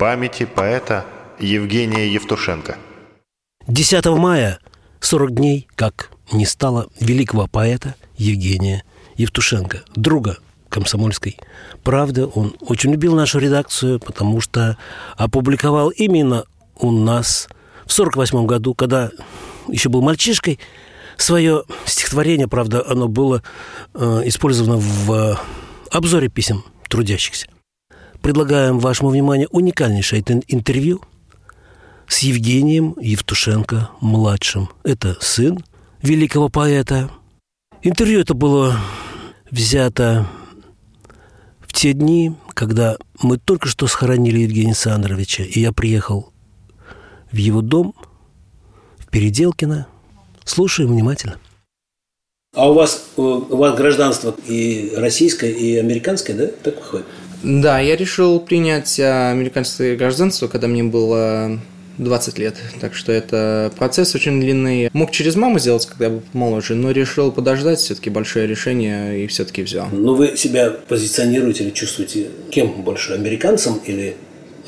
памяти поэта Евгения Евтушенко. 10 мая 40 дней, как не стало великого поэта Евгения Евтушенко, друга комсомольской правды. Он очень любил нашу редакцию, потому что опубликовал именно у нас в 48 году, когда еще был мальчишкой, свое стихотворение, правда, оно было э, использовано в э, обзоре писем трудящихся. Предлагаем вашему вниманию уникальнейшее интервью с Евгением Евтушенко-младшим. Это сын великого поэта. Интервью это было взято в те дни, когда мы только что схоронили Евгения Александровича, и я приехал в его дом в Переделкино. Слушаем внимательно. А у вас, у вас гражданство и российское, и американское, да? Так выходит? Да, я решил принять а, американское гражданство, когда мне было 20 лет. Так что это процесс очень длинный. Мог через маму сделать, когда я был моложе, но решил подождать, все-таки большое решение и все-таки взял. Ну, вы себя позиционируете или чувствуете кем больше, американцем или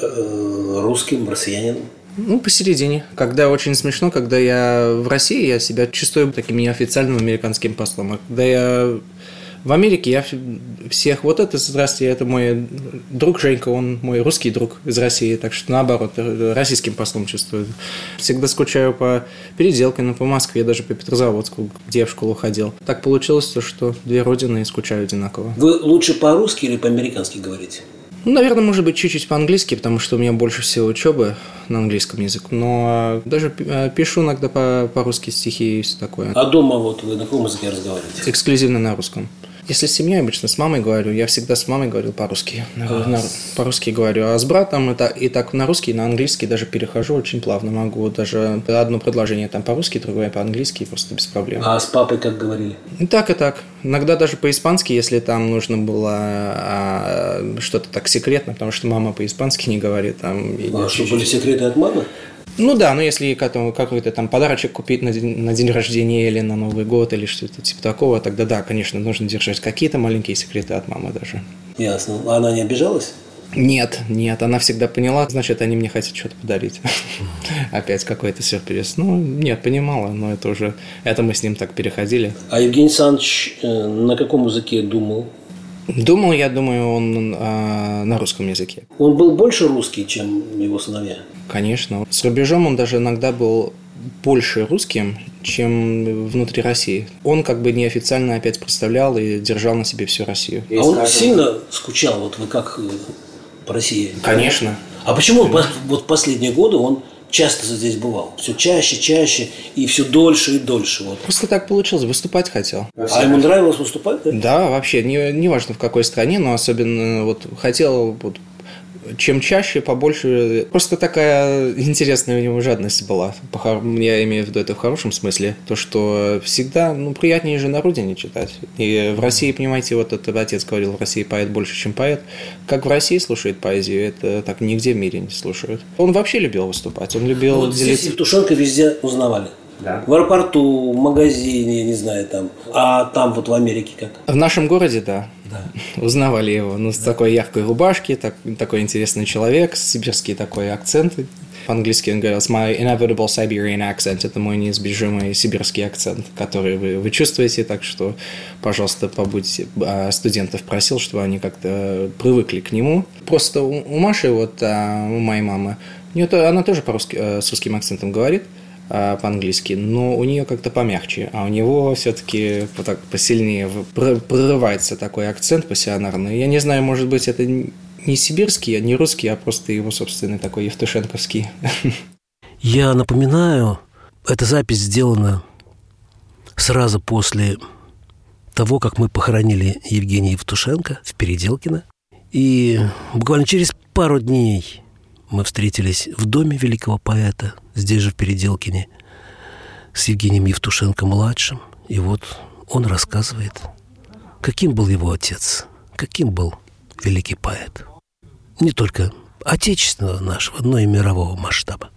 э, русским, россиянином? Ну, посередине. Когда очень смешно, когда я в России, я себя чувствую таким неофициальным американским послом. А когда я в Америке я всех вот это, здравствуйте, это мой друг Женька, он мой русский друг из России, так что наоборот, российским послом чувствую. Всегда скучаю по Переделкину, по Москве, даже по Петрозаводску, где я в школу ходил. Так получилось, то, что две родины и скучаю одинаково. Вы лучше по-русски или по-американски говорите? Ну, наверное, может быть, чуть-чуть по-английски, потому что у меня больше всего учебы на английском языке. Но даже э, пишу иногда по-русски стихи и все такое. А дома вот вы на каком языке разговариваете? Эксклюзивно на русском. Если с семьей, обычно с мамой говорю. Я всегда с мамой говорил по-русски. А, по-русски говорю. А с братом это и так на русский, на английский даже перехожу очень плавно. Могу даже одно предложение там по-русски, другое по-английски, просто без проблем. А с папой как говорили? И так, и так. Иногда даже по-испански, если там нужно было а, что-то так секретно, потому что мама по-испански не говорит. Там, а что, были секреты от мамы? Ну да, ну если какой-то там подарочек купить на день, на день рождения или на Новый год или что-то типа такого, тогда да, конечно, нужно держать какие-то маленькие секреты от мамы даже. Ясно. А она не обижалась? Нет, нет, она всегда поняла, значит, они мне хотят что-то подарить. Опять какой-то сюрприз. Ну, нет, понимала, но это уже, это мы с ним так переходили. А Евгений Александрович э, на каком языке думал? Думал, я думаю, он э, на русском языке. Он был больше русский, чем его сыновья? Конечно. С рубежом он даже иногда был больше русским, чем внутри России. Он как бы неофициально опять представлял и держал на себе всю Россию. А он сильно скучал, вот вы как э, по России? Конечно. А почему вот последние годы он часто здесь бывал. Все чаще, чаще и все дольше и дольше. Вот. Просто так получилось, выступать хотел. А ему нравилось выступать? Да, да вообще, не, не важно в какой стране, но особенно вот хотел вот, чем чаще, побольше. Просто такая интересная у него жадность была. Я имею в виду это в хорошем смысле. То, что всегда, ну, приятнее же на родине читать. И в России, понимаете, вот этот отец говорил, в России поэт больше, чем поэт. Как в России слушает поэзию, это так нигде в мире не слушают. Он вообще любил выступать. Он любил ну, вот делиться... Здесь Евтушенко везде узнавали. Да. В аэропорту, в магазине, не знаю, там. А там вот в Америке как? В нашем городе, да. Да. Узнавали его. Ну, с такой яркой рубашки, так, такой интересный человек, сибирский такой акцент. По-английски он говорил, my inevitable Siberian accent. Это мой неизбежимый сибирский акцент, который вы, вы чувствуете. Так что, пожалуйста, побудьте. А студентов просил, чтобы они как-то привыкли к нему. Просто у, у Маши, вот а, у моей мамы, у нее, она тоже по-русски, э, с русским акцентом говорит – по-английски, но у нее как-то помягче, а у него все-таки так посильнее прорывается такой акцент пассионарный. Я не знаю, может быть, это не сибирский, а не русский, а просто его собственный такой евтушенковский. Я напоминаю, эта запись сделана сразу после того, как мы похоронили Евгения Евтушенко в Переделкино. И буквально через пару дней мы встретились в доме великого поэта, здесь же в Переделкине, с Евгением Евтушенко-младшим. И вот он рассказывает, каким был его отец, каким был великий поэт. Не только отечественного нашего, но и мирового масштаба.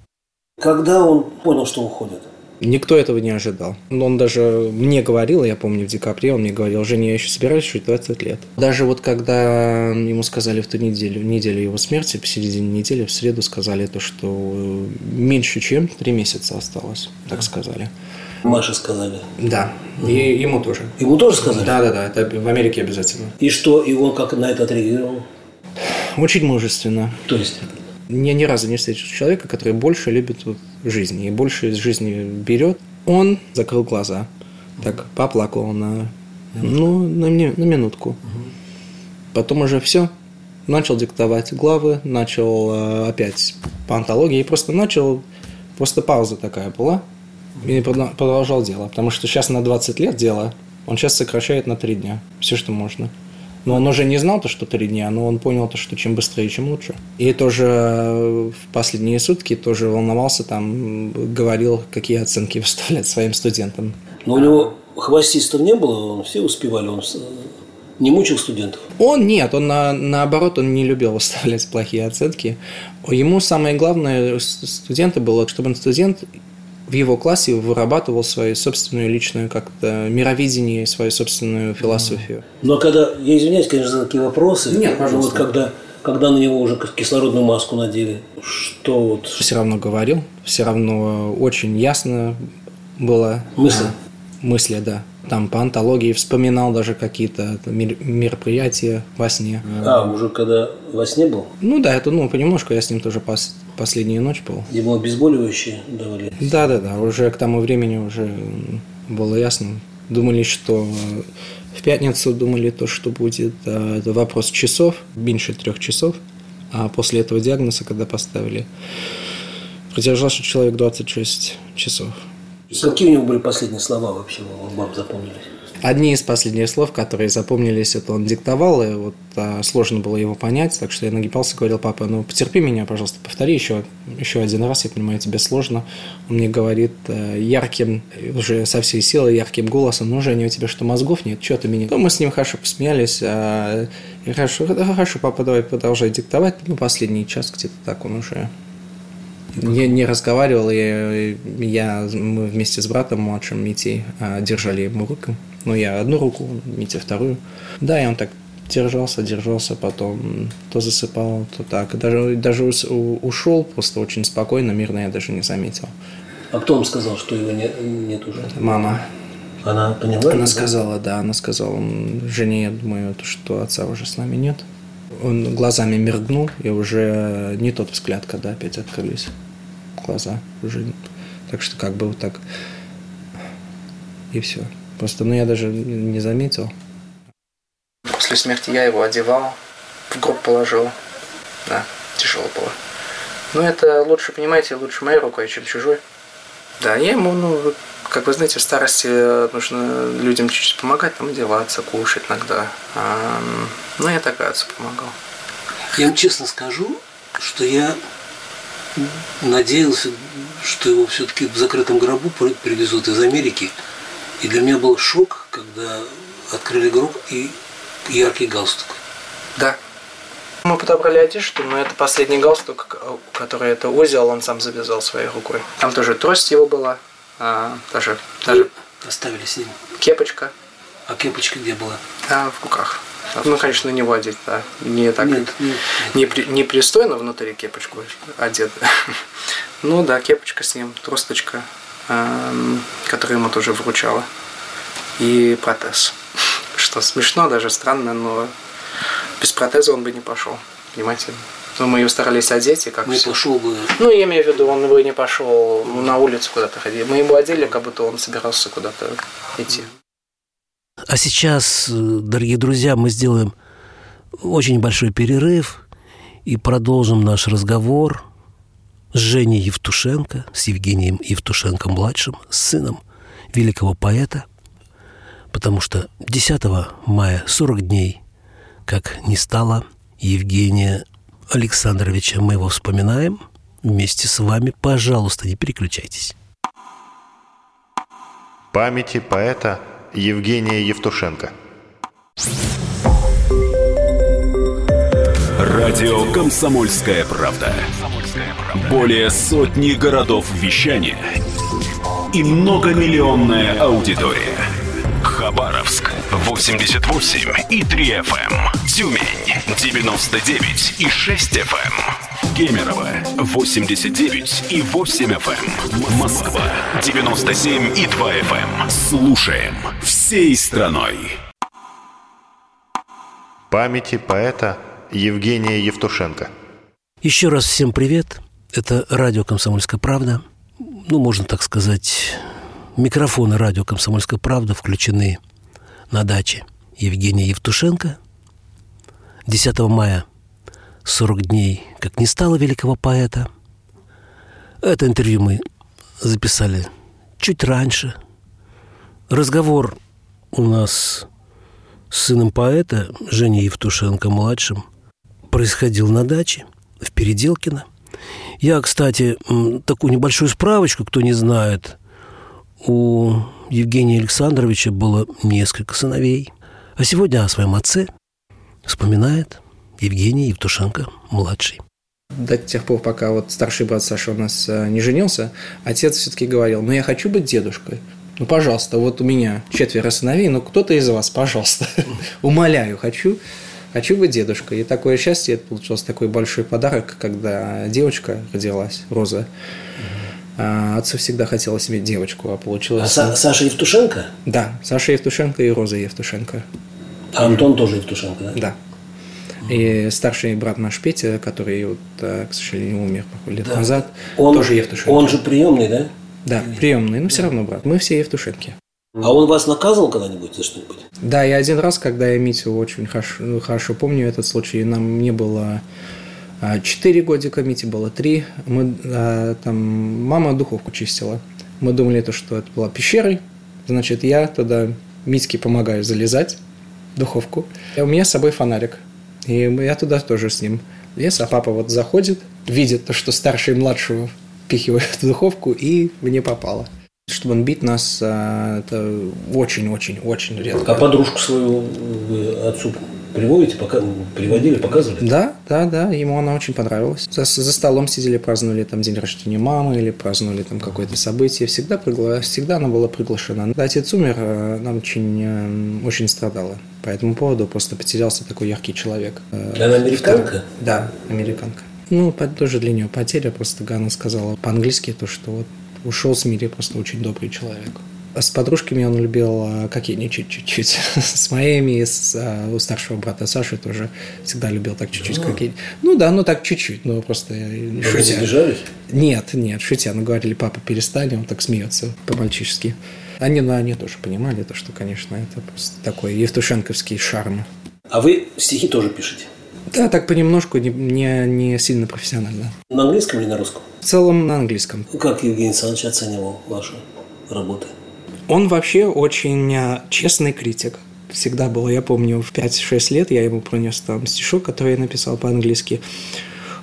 Когда он понял, что уходит? Никто этого не ожидал. Он даже мне говорил, я помню, в декабре он мне говорил, Женя, я еще собираюсь жить 20 лет. Даже вот когда ему сказали в ту неделю, неделю его смерти, посередине недели, в среду сказали то, что меньше, чем три месяца осталось, так сказали. Маше сказали. Да, и ему тоже. Ему тоже сказали? Да, да, да, это в Америке обязательно. И что, и он как на это отреагировал? Очень мужественно. То есть? Я ни разу не встретил человека, который больше любит жизни и больше из жизни берет. Он закрыл глаза, так поплакал на, ну, на, на минутку. Потом уже все, начал диктовать главы, начал э, опять по антологии, и просто начал, просто пауза такая была, и продолжал дело. Потому что сейчас на 20 лет дело, он сейчас сокращает на 3 дня. Все, что можно. Но он уже не знал то, что три дня, но он понял то, что чем быстрее, чем лучше. И тоже в последние сутки тоже волновался, там говорил, какие оценки выставлять своим студентам. Но у него хвостистов не было, он все успевали, он не мучил студентов? Он нет, он на, наоборот, он не любил выставлять плохие оценки. Ему самое главное студента было, чтобы студент в его классе вырабатывал свою собственную личную как-то мировидение, свою собственную философию. Но когда, я извиняюсь, конечно, за такие вопросы. Нет, пожалуйста. Вот когда, когда на него уже кислородную маску надели, что вот... Все равно говорил, все равно очень ясно было. Мысли? мысли, да. Там по антологии вспоминал даже какие-то мероприятия во сне. А, уже когда во сне был? Ну да, это ну понемножку я с ним тоже последнюю ночь был. Ему обезболивающие давали? Да, да, да. Уже к тому времени уже было ясно. Думали, что в пятницу думали то, что будет э, это вопрос часов, меньше трех часов. А после этого диагноза, когда поставили, продержался человек 26 часов. Какие у него были последние слова вообще вам запомнились? Одни из последних слов, которые запомнились, это он диктовал, и вот а, сложно было его понять, так что я нагибался, говорил, папа, ну потерпи меня, пожалуйста, повтори еще, еще один раз, я понимаю, тебе сложно. Он мне говорит э, ярким, уже со всей силы, ярким голосом, ну, Женя, у тебя что, мозгов нет? Что ты меня? Ну, мы с ним хорошо посмеялись, а, и хорошо, хорошо, папа, давай продолжай диктовать, ну, последний час где-то так он уже не, не разговаривал, я, я, мы вместе с братом младшим Митей а, держали ему руку. Ну, я одну руку, Митя вторую. Да, и он так держался, держался, потом то засыпал, то так. Даже, даже ушел просто очень спокойно, мирно, я даже не заметил. А кто вам сказал, что его не, нет уже? Мама. Она поняла? Она сказала, да, она сказала, жене, я думаю, что отца уже с нами нет. Он глазами мергнул, и уже не тот взгляд, когда опять открылись глаза. Уже... Так что как бы вот так. И все. Просто, ну, я даже не заметил. После смерти я его одевал, в гроб положил. Да, тяжело было. Но это лучше, понимаете, лучше моей рукой, чем чужой. Да, я ему, ну, как вы знаете, в старости нужно людям чуть-чуть помогать, там одеваться, кушать иногда. А, ну, я так, отцу помогал. Я вам честно скажу, что я надеялся, что его все-таки в закрытом гробу привезут из Америки. И для меня был шок, когда открыли гроб и яркий галстук. Да. Мы подобрали одежду, но это последний галстук, который это узел, он сам завязал своей рукой. Там тоже трость его была, а, даже, даже... Оставили с ним. Кепочка. А кепочка где была? А, в руках. Ну, конечно, на него одеть, да. Не так нет, нет, не, при, не пристойно внутри кепочку одет. Ну да, кепочка с ним, тросточка, эм, которую ему тоже вручала. И протез. Что смешно, даже странно, но без протеза он бы не пошел. Понимаете? Но мы ее старались одеть, и как Не все. пошел бы. Ну, я имею в виду, он бы не пошел на улицу куда-то ходить. Мы его одели, как будто он собирался куда-то идти. А сейчас, дорогие друзья, мы сделаем очень большой перерыв и продолжим наш разговор с Женей Евтушенко, с Евгением Евтушенко-младшим, с сыном великого поэта, потому что 10 мая 40 дней, как не стало Евгения Александровича, мы его вспоминаем вместе с вами. Пожалуйста, не переключайтесь. Памяти поэта – Евгения Евтушенко. Радио «Комсомольская правда». Более сотни городов вещания – и многомиллионная аудитория. Хабаровск 88 и 3 FM. эм. Тюмень 99 и 6 FM. эм. Кемерово 89 и 8 FM. эм. Москва 97 и 2 FM. Слушаем всей страной. Памяти поэта Евгения Евтушенко. Еще раз всем привет. Это радио «Комсомольская правда». Ну, можно так сказать, микрофоны радио «Комсомольская правда» включены на даче Евгения Евтушенко. 10 мая 40 дней, как не стало великого поэта. Это интервью мы записали чуть раньше. Разговор у нас с сыном поэта Женей Евтушенко-младшим происходил на даче в Переделкино. Я, кстати, такую небольшую справочку, кто не знает, у Евгения Александровича было несколько сыновей. А сегодня о своем отце вспоминает Евгений Евтушенко-младший. До тех пор, пока вот старший брат Саша у нас э, не женился, отец все-таки говорил, ну я хочу быть дедушкой. Ну, пожалуйста, вот у меня четверо сыновей, ну кто-то из вас, пожалуйста, умоляю, хочу, хочу быть дедушкой. И такое счастье, это получился такой большой подарок, когда девочка родилась, Роза. А отцу всегда хотелось иметь девочку, а А получилось... Са- Саша Евтушенко? Да, Саша Евтушенко и Роза Евтушенко. А Антон тоже Евтушенко, да? Да. И старший брат наш Петя, который, вот, э, к сожалению, умер лет Да. назад, Он, тоже Евтушенко. Он же приемный, да? Да, приемный, но все равно брат. Мы все Евтушенки. А он вас наказывал когда-нибудь за что-нибудь? Да, я один раз, когда я Митю очень хорошо, ну, хорошо помню этот случай, нам мне было а, 4 годика, Мите было 3. Мы, а, там, мама духовку чистила. Мы думали, то, что это была пещера. Значит, я туда Митьке помогаю залезать в духовку. И у меня с собой фонарик. И я туда тоже с ним лез, а папа вот заходит, видит то, что старший младшего впихивает в духовку, и мне попало. Чтобы он бить нас, а, это очень-очень-очень редко. А подружку свою отцу приводите, пока, приводили, показывали? Да, да, да, ему она очень понравилась. За, за столом сидели, праздновали там день рождения мамы или праздновали там какое-то событие. Всегда, пригла... Всегда она была приглашена. Когда отец умер, э, она очень, э, очень страдала. По этому поводу просто потерялся такой яркий человек. Э, Она американка? Да, американка. Ну, тоже для нее потеря. Просто Ганна сказала по-английски то, что вот ушел с мира просто очень добрый человек. А с подружками он любил а, кокетничать чуть-чуть. С моими, и с, а, у старшего брата Саши тоже всегда любил так чуть-чуть кокетничать. Ну да, ну так чуть-чуть, ну просто э, Вы шутя. забежались? Нет, нет, шутя. Ну говорили, папа, перестань, он так смеется по-мальчишески. Они, ну, они тоже понимали то, что, конечно, это просто такой евтушенковский шарм. А вы стихи тоже пишете? Да, так понемножку, не, не, не сильно профессионально. На английском или на русском? В целом на английском. Как Евгений Александрович оценивал ваши работы? Он вообще очень а, честный критик. Всегда был. Я помню, в 5-6 лет я ему принес там стишок, который я написал по-английски.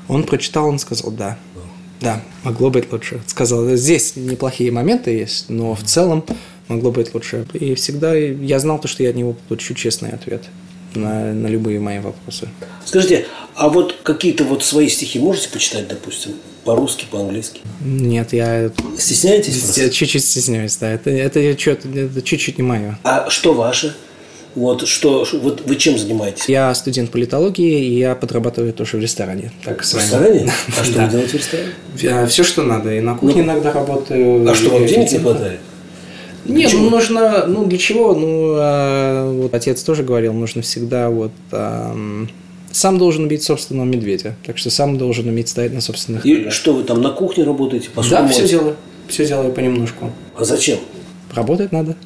Он прочитал, он сказал «да». Да, могло быть лучше. Сказал, здесь неплохие моменты есть, но в целом могло быть лучше. И всегда я знал то, что я от него получу честный ответ на, на любые мои вопросы. Скажите, а вот какие-то вот свои стихи можете почитать, допустим, по-русски, по-английски? Нет, я Стесняетесь? я чуть-чуть стесняюсь, да. Это, это, чуть-чуть не мое. А что ваше? Вот что, вот вы чем занимаетесь? Я студент политологии, и я подрабатываю тоже в ресторане. Так, В ресторане? А что вы делаете в ресторане? Все, что надо. И на кухне иногда работаю. Ну, А что, вам денег не официантом. Нет, ну нужно, ну для чего? Ну, а, вот отец тоже говорил, нужно всегда вот ам, сам должен убить собственного медведя. Так что сам должен уметь стоять на собственных И ногах. что вы там на кухне работаете? Посуду Да, все моете? делаю. Все делаю понемножку. А зачем? Работать надо.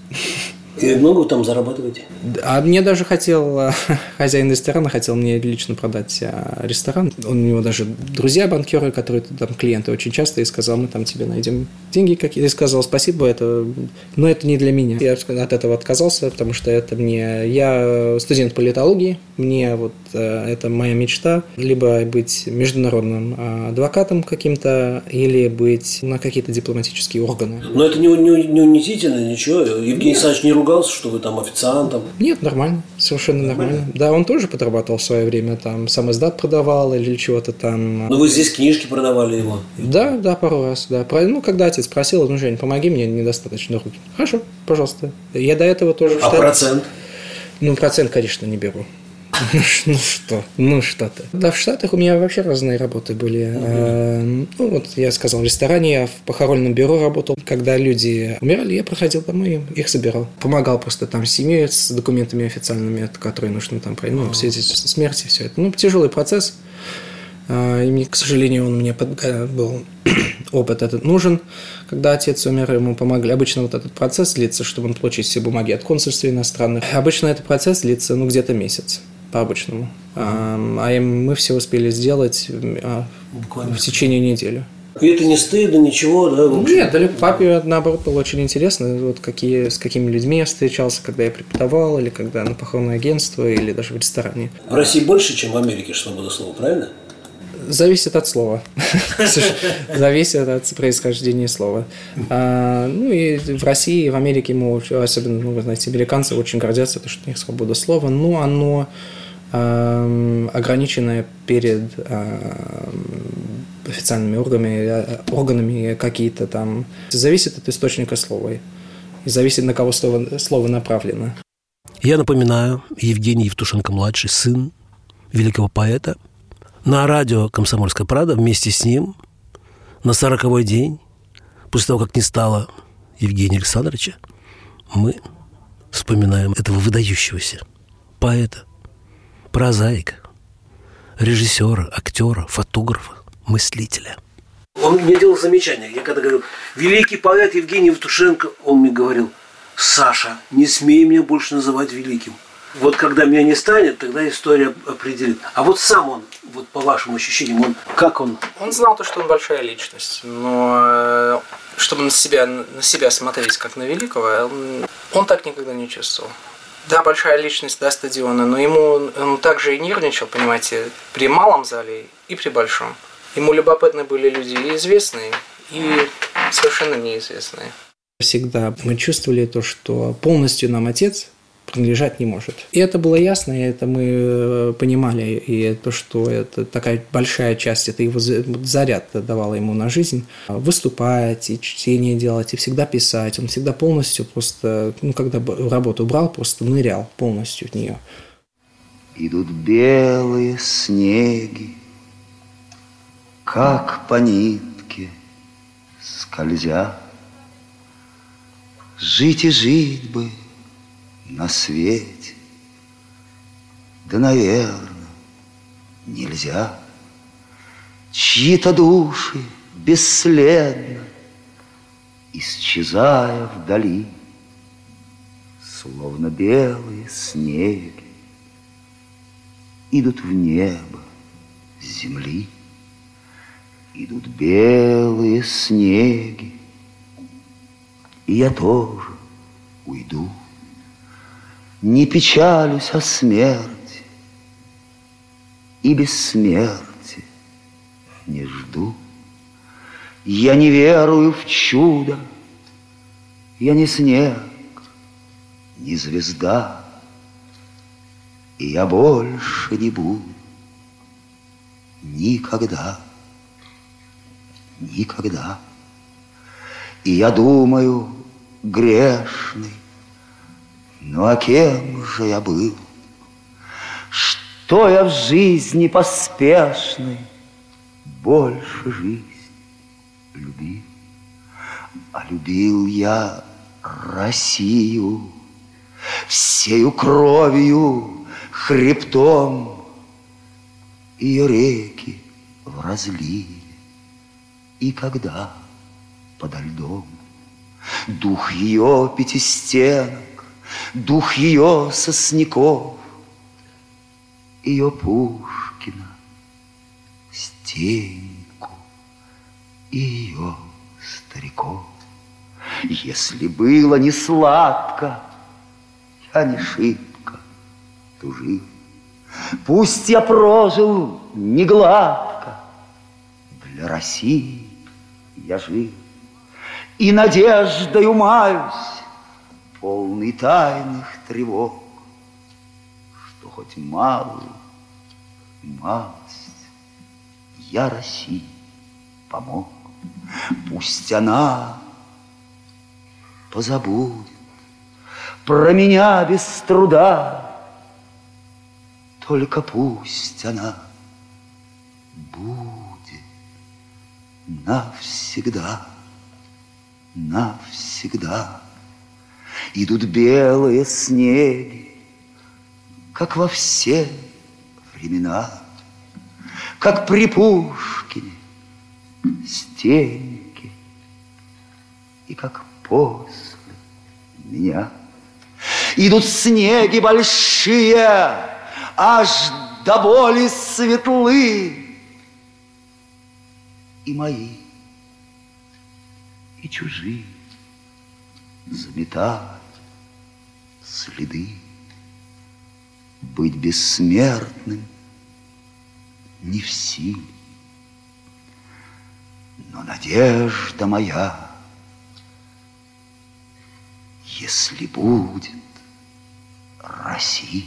И много вы там зарабатываете? А мне даже хотел, а, хозяин ресторана хотел мне лично продать а, ресторан. У него даже друзья банкеры, которые там клиенты очень часто, и сказал, мы там тебе найдем деньги какие-то. И сказал, спасибо, это, но это не для меня. Я от этого отказался, потому что это мне... Я студент политологии, мне вот э, это моя мечта. Либо быть международным адвокатом каким-то, или быть на какие-то дипломатические органы. Но это не, не, не унизительно, ничего. Евгений Александрович не ругался, что вы там официантом? Нет, нормально, совершенно нормально. Да, он тоже подрабатывал в свое время, там, сам издат продавал или чего-то там. Ну, вы здесь книжки продавали его? Да, да, пару раз, да. Ну, когда отец просил, ну, Жень, помоги мне, недостаточно руки. Хорошо, пожалуйста. Я до этого тоже... А штат- процент? Ну, процент, конечно, не беру. Ну что, ну что-то. Да, в Штатах у меня вообще разные работы были. Э, Ну, вот я сказал, в ресторане я в похоронном бюро работал. Когда люди умирали, я проходил домой, их забирал. Помогал просто там семье с документами официальными, которые нужно там, пройти, ну, свидетельство смерти, все это. Ну, тяжелый процесс. А, И мне, к сожалению, он мне под- э, был опыт этот нужен. Когда отец умер, ему помогли. Обычно вот этот процесс длится, чтобы он получить все бумаги от консульства иностранных. Обычно этот процесс длится, ну, где-то месяц по-обычному. А, а им- мы все успели сделать а, Буквально. в течение недели. И это не стыдно, ничего, да? Нет, далеко. Папе, наоборот, было очень интересно, вот какие, с какими людьми я встречался, когда я преподавал, или когда на похоронное агентство, или даже в ресторане. В России больше, чем в Америке свобода слова, правильно? Зависит от слова. Зависит от происхождения слова. А, ну и в России, и в Америке мы, особенно, ну, вы знаете, американцы очень гордятся, то, что у них свобода слова, но оно ам, ограниченное перед ам, официальными органами, э, органами какие-то там. Зависит от источника слова. И зависит, на кого слово, слово направлено. Я напоминаю, Евгений Евтушенко-младший, сын великого поэта, на радио «Комсомольская правда» вместе с ним на сороковой день, после того, как не стало Евгения Александровича, мы вспоминаем этого выдающегося поэта, прозаика, режиссера, актера, фотографа, мыслителя. Он мне делал замечание. Я когда говорил, великий поэт Евгений Евтушенко, он мне говорил, Саша, не смей меня больше называть великим. Вот когда меня не станет, тогда история определит. А вот сам он, вот по вашим ощущениям, он как он? Он знал то, что он большая личность, но э, чтобы на себя, на себя смотреть как на великого, он, он так никогда не чувствовал. Да, большая личность, да, стадиона, но ему он также и нервничал, понимаете, при малом зале и при большом. Ему любопытны были люди и известные, и совершенно неизвестные. Всегда мы чувствовали то, что полностью нам отец принадлежать не может. И это было ясно, и это мы э, понимали, и то, что это такая большая часть, это его заряд давала ему на жизнь. Выступать, и чтение делать, и всегда писать. Он всегда полностью просто, ну, когда работу брал, просто нырял полностью в нее. Идут белые снеги, как по нитке скользя. Жить и жить бы на свете, да, наверное, нельзя. Чьи-то души бесследно, исчезая вдали, словно белые снеги, идут в небо с земли. Идут белые снеги, и я тоже уйду. Не печалюсь о смерти, и бессмерти не жду. Я не верую в чудо, я не снег, не звезда, и я больше не буду никогда, никогда. И я думаю, грешный, ну а кем же я был? Что я в жизни поспешной больше жизнь любил? А любил я Россию всею кровью, хребтом, ее реки в разливе. И когда подо льдом дух ее пятистенок, дух ее сосняков, ее Пушкина, Стеньку и ее стариков. Если было не сладко, я не шибко тужил. Пусть я прожил не гладко, для России я жил. И надеждою маюсь, полный тайных тревог, что хоть малую малость я России помог. Пусть она позабудет про меня без труда, только пусть она будет навсегда, навсегда. Идут белые снеги, как во все времена, как при Пушкине, стенки, и как после меня. Идут снеги большие, аж до боли светлы, и мои, и чужие заметают следы. Быть бессмертным не в силе, но надежда моя, если будет Россия,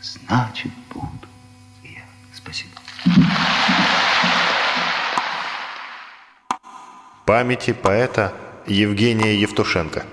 значит буду я. Спасибо. Памяти поэта Евгения Евтушенко.